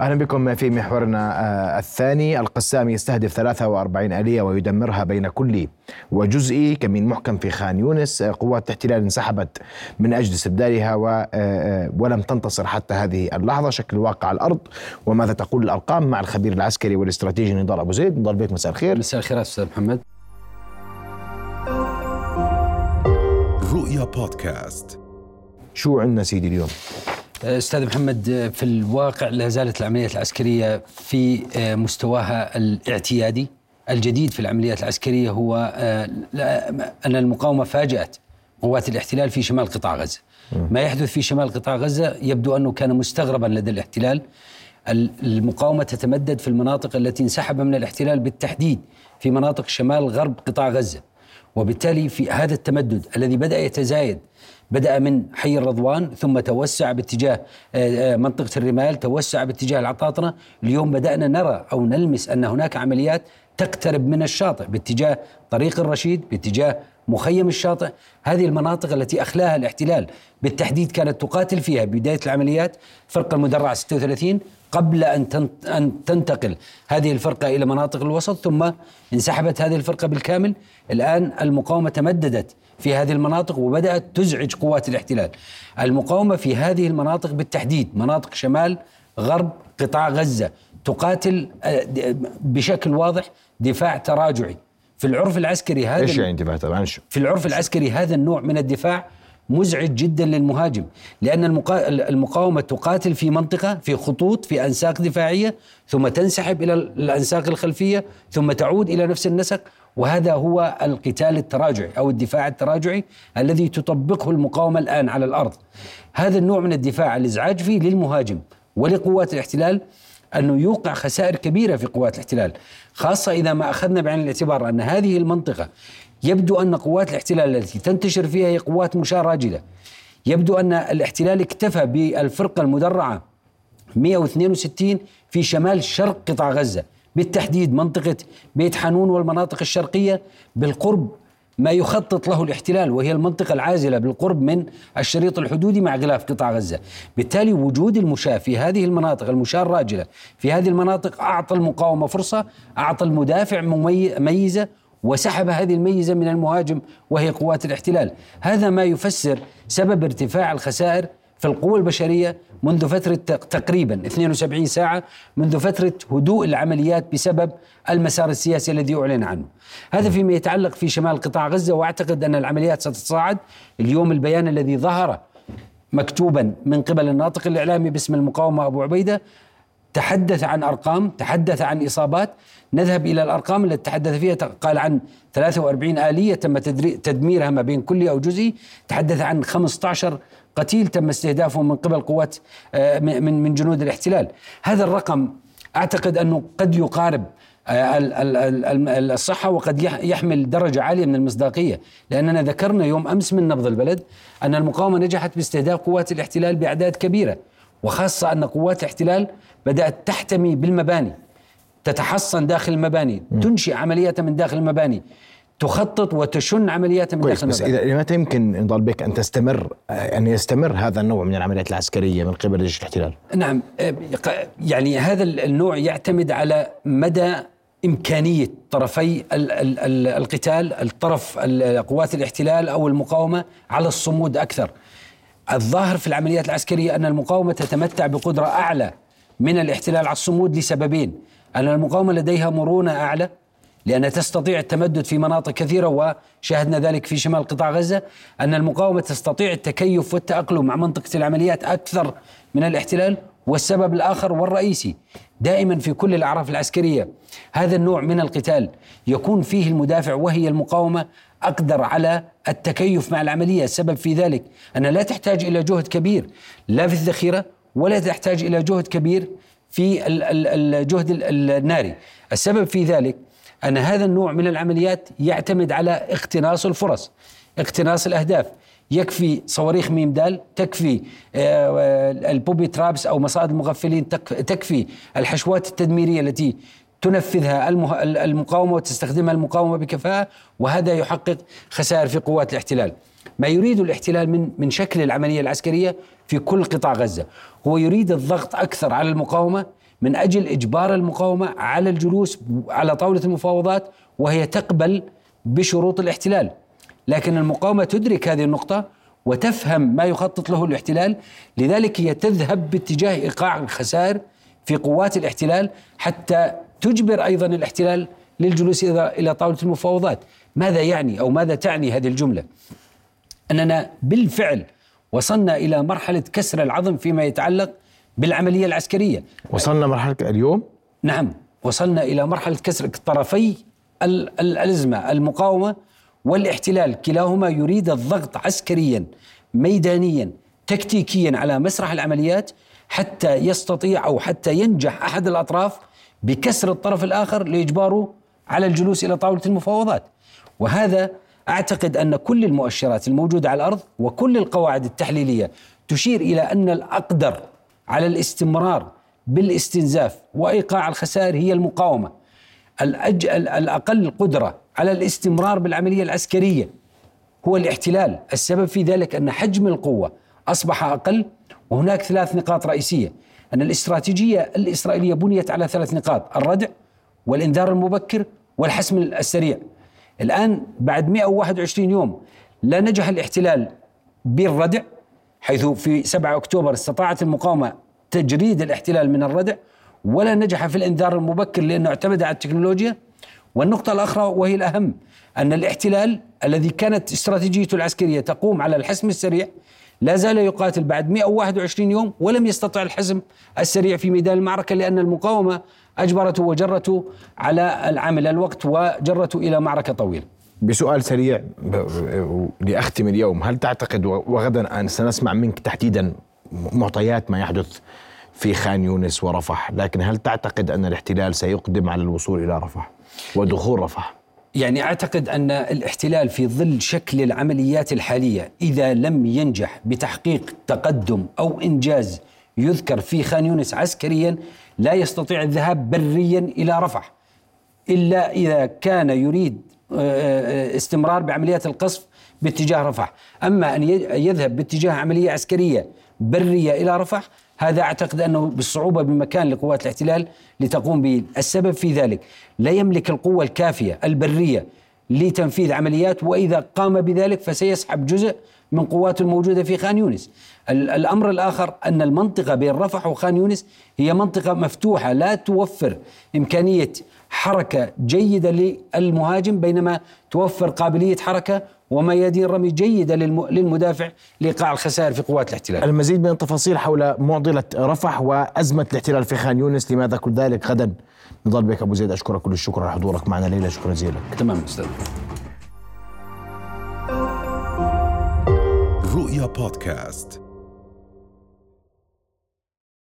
أهلا بكم في محورنا آه، الثاني. القسام يستهدف 43 آلية ويدمرها بين كلي وجزئي كمين محكم في خان يونس. آه، قوات الاحتلال انسحبت من أجل استبدالها آه، ولم تنتصر حتى هذه اللحظة. شكل الواقع على الأرض وماذا تقول الأرقام مع الخبير العسكري والاستراتيجي نضال أبو زيد. نضال بيك مساء الخير. مساء الخير أستاذ محمد. رؤيا بودكاست. شو عندنا سيدي اليوم؟ أستاذ محمد في الواقع لا زالت العمليات العسكرية في مستواها الاعتيادي الجديد في العمليات العسكرية هو أن المقاومة فاجأت قوات الاحتلال في شمال قطاع غزة. ما يحدث في شمال قطاع غزة يبدو أنه كان مستغربا لدى الاحتلال. المقاومة تتمدد في المناطق التي انسحب من الاحتلال بالتحديد في مناطق شمال غرب قطاع غزة. وبالتالي في هذا التمدد الذي بدأ يتزايد بدأ من حي الرضوان ثم توسع باتجاه آه، آه، منطقة الرمال توسع باتجاه العطاطنة. اليوم بدأنا نرى أو نلمس أن هناك عمليات تقترب من الشاطئ باتجاه طريق الرشيد باتجاه مخيم الشاطئ. هذه المناطق التي أخلاها الاحتلال بالتحديد كانت تقاتل فيها بداية العمليات فرقة المدرعة 36 قبل أن أن تنتقل هذه الفرقة إلى مناطق الوسط ثم انسحبت هذه الفرقة بالكامل. الآن المقاومة تمددت في هذه المناطق وبدأت تزعج قوات الاحتلال. المقاومة في هذه المناطق بالتحديد مناطق شمال غرب قطاع غزة تقاتل آه، بشكل واضح دفاع تراجعي. في العرف العسكري هذا إيش يعني دفاع تراجعي؟ في العرف العسكري هذا النوع من الدفاع مزعج جدا للمهاجم لأن المقاومة تقاتل في منطقة في خطوط في أنساق دفاعية ثم تنسحب إلى الأنساق الخلفية ثم تعود إلى نفس النسق وهذا هو القتال التراجعي أو الدفاع التراجعي الذي تطبقه المقاومة الآن على الأرض. هذا النوع من الدفاع الازعاج فيه للمهاجم ولقوات الاحتلال أنه يوقع خسائر كبيرة في قوات الاحتلال، خاصة إذا ما أخذنا بعين الاعتبار أن هذه المنطقة يبدو أن قوات الاحتلال التي تنتشر فيها هي قوات مشاة راجله. يبدو أن الاحتلال اكتفى بالفرقة المدرعة 162 في شمال شرق قطاع غزة بالتحديد منطقة بيت حانون والمناطق الشرقية بالقرب ما يخطط له الاحتلال وهي المنطقة العازلة بالقرب من الشريط الحدودي مع غلاف قطاع غزة بالتالي وجود المشاة في هذه المناطق المشاة الراجلة في هذه المناطق أعطى المقاومة فرصة أعطى المدافع ميزة وسحب هذه الميزة من المهاجم وهي قوات الاحتلال. هذا ما يفسر سبب ارتفاع الخسائر في القوى البشرية منذ فترة تقريبا 72 ساعة منذ فترة هدوء العمليات بسبب المسار السياسي الذي أعلن عنه. هذا فيما يتعلق في شمال قطاع غزة وأعتقد أن العمليات ستتصاعد. اليوم البيان الذي ظهر مكتوبا من قبل الناطق الإعلامي باسم المقاومة أبو عبيدة تحدث عن أرقام تحدث عن إصابات نذهب إلى الأرقام التي تحدث فيها قال عن 43 آلية تم تدميرها ما بين كلي أو جزئي تحدث عن 15 قتيل تم استهدافه من قبل قوات آه، من من جنود الاحتلال. هذا الرقم أعتقد أنه قد يقارب آه، الصحة وقد يحمل درجة عالية من المصداقية. لأننا ذكرنا يوم أمس من نبض البلد أن المقاومة نجحت باستهداف قوات الاحتلال بأعداد كبيرة. وخاصة أن قوات الاحتلال بدأت تحتمي بالمباني تتحصن داخل المباني تنشئ عمليات من داخل المباني تخطط وتشن عمليات من داخل بس اذا متى يمكن نضال بك أن تستمر أن يستمر هذا النوع من العمليات العسكرية من قبل جيش الاحتلال؟ نعم يعني هذا النوع يعتمد على مدى إمكانية طرفي القتال الطرف قوات الاحتلال أو المقاومة على الصمود أكثر. الظاهر في العمليات العسكرية أن المقاومة تتمتع بقدرة أعلى من الاحتلال على الصمود لسببين، أن المقاومة لديها مرونة أعلى لأنها تستطيع التمدد في مناطق كثيرة وشاهدنا ذلك في شمال قطاع غزة. أن المقاومة تستطيع التكيف والتأقلم مع منطقة العمليات أكثر من الاحتلال. والسبب الآخر والرئيسي دائما في كل الأعراف العسكرية هذا النوع من القتال يكون فيه المدافع وهي المقاومة أقدر على التكيف مع العملية. السبب في ذلك أنها لا تحتاج إلى جهد كبير لا في الذخيرة ولا تحتاج إلى جهد كبير في الجهد الناري. السبب في ذلك أن هذا النوع من العمليات يعتمد على اقتناص الفرص اقتناص الأهداف. يكفي صواريخ ميم دال تكفي آه، البوبي ترابس أو مصائد المغفلين تكفي الحشوات التدميرية التي تنفذها المقاومة وتستخدمها المقاومة بكفاءة وهذا يحقق خسائر في قوات الاحتلال. ما يريد الاحتلال من من شكل العملية العسكرية في كل قطاع غزة هو يريد الضغط أكثر على المقاومة من أجل إجبار المقاومة على الجلوس على طاولة المفاوضات وهي تقبل بشروط الاحتلال. لكن المقاومة تدرك هذه النقطة وتفهم ما يخطط له الاحتلال لذلك هي تذهب باتجاه إيقاع الخسائر في قوات الاحتلال حتى تجبر أيضا الاحتلال للجلوس إلى طاولة المفاوضات. ماذا يعني أو ماذا تعني هذه الجملة؟ أننا بالفعل وصلنا إلى مرحلة كسر العظم فيما يتعلق بالعملية العسكرية. وصلنا مرحلة اليوم؟ نعم وصلنا إلى مرحلة كسر طرفي الأزمة المقاومة والاحتلال كلاهما يريد الضغط عسكريا ميدانيا تكتيكيا على مسرح العمليات حتى يستطيع أو حتى ينجح أحد الأطراف بكسر الطرف الآخر لإجباره على الجلوس إلى طاولة المفاوضات. وهذا أعتقد أن كل المؤشرات الموجودة على الأرض وكل القواعد التحليلية تشير إلى أن الأقدر على الاستمرار بالاستنزاف وإيقاع الخسائر هي المقاومة. الأج... الأقل قدرة على الاستمرار بالعملية العسكرية هو الاحتلال. السبب في ذلك أن حجم القوة أصبح أقل وهناك ثلاث نقاط رئيسية. أن الاستراتيجية الإسرائيلية بنيت على ثلاث نقاط الردع والإنذار المبكر والحسم السريع. الآن بعد 121 يوم لا نجح الاحتلال بالردع حيث في 7 أكتوبر استطاعت المقاومة تجريد الاحتلال من الردع ولا نجح في الإنذار المبكر لأنه اعتمد على التكنولوجيا. والنقطة الأخرى وهي الأهم أن الاحتلال الذي كانت استراتيجيته العسكرية تقوم على الحسم السريع لا زال يقاتل بعد 121 يوم ولم يستطع الحزم السريع في ميدان المعركة لأن المقاومة أجبرته وجرته على العمل الوقت وجرته إلى معركة طويلة. بسؤال سريع لأختم اليوم هل تعتقد وغدا سنسمع منك تحديدا معطيات ما يحدث في خان يونس ورفح؟ لكن هل تعتقد أن الاحتلال سيقدم على الوصول إلى رفح ودخول رفح؟ يعني أعتقد أن الاحتلال في ظل شكل العمليات الحالية إذا لم ينجح بتحقيق تقدم أو إنجاز يذكر في خان يونس عسكريا لا يستطيع الذهاب بريا إلى رفح. إلا إذا كان يريد آه، آه، استمرار بعمليات القصف باتجاه رفح. أما أن يذهب باتجاه عملية عسكرية برية إلى رفح هذا أعتقد أنه بالصعوبة بمكان لقوات الاحتلال لتقوم به، السبب في ذلك لا يملك القوة الكافية البرية لتنفيذ عمليات وإذا قام بذلك فسيسحب جزء من قواته الموجودة في خان يونس. الأمر الآخر أن المنطقة بين رفح وخان يونس هي منطقة مفتوحة لا توفر إمكانية حركة جيدة للمهاجم بينما توفر قابلية حركة وميادين رمي جيدة للمدافع لإيقاع الخسائر في قوات الاحتلال. المزيد من التفاصيل حول معضلة رفح وأزمة الاحتلال في خان يونس لماذا كل ذلك غدا؟ نضال بك أبو زيد أشكرك كل الشكر على حضورك معنا ليلى شكرا جزيلا. تمام أستاذ. رؤيا بودكاست.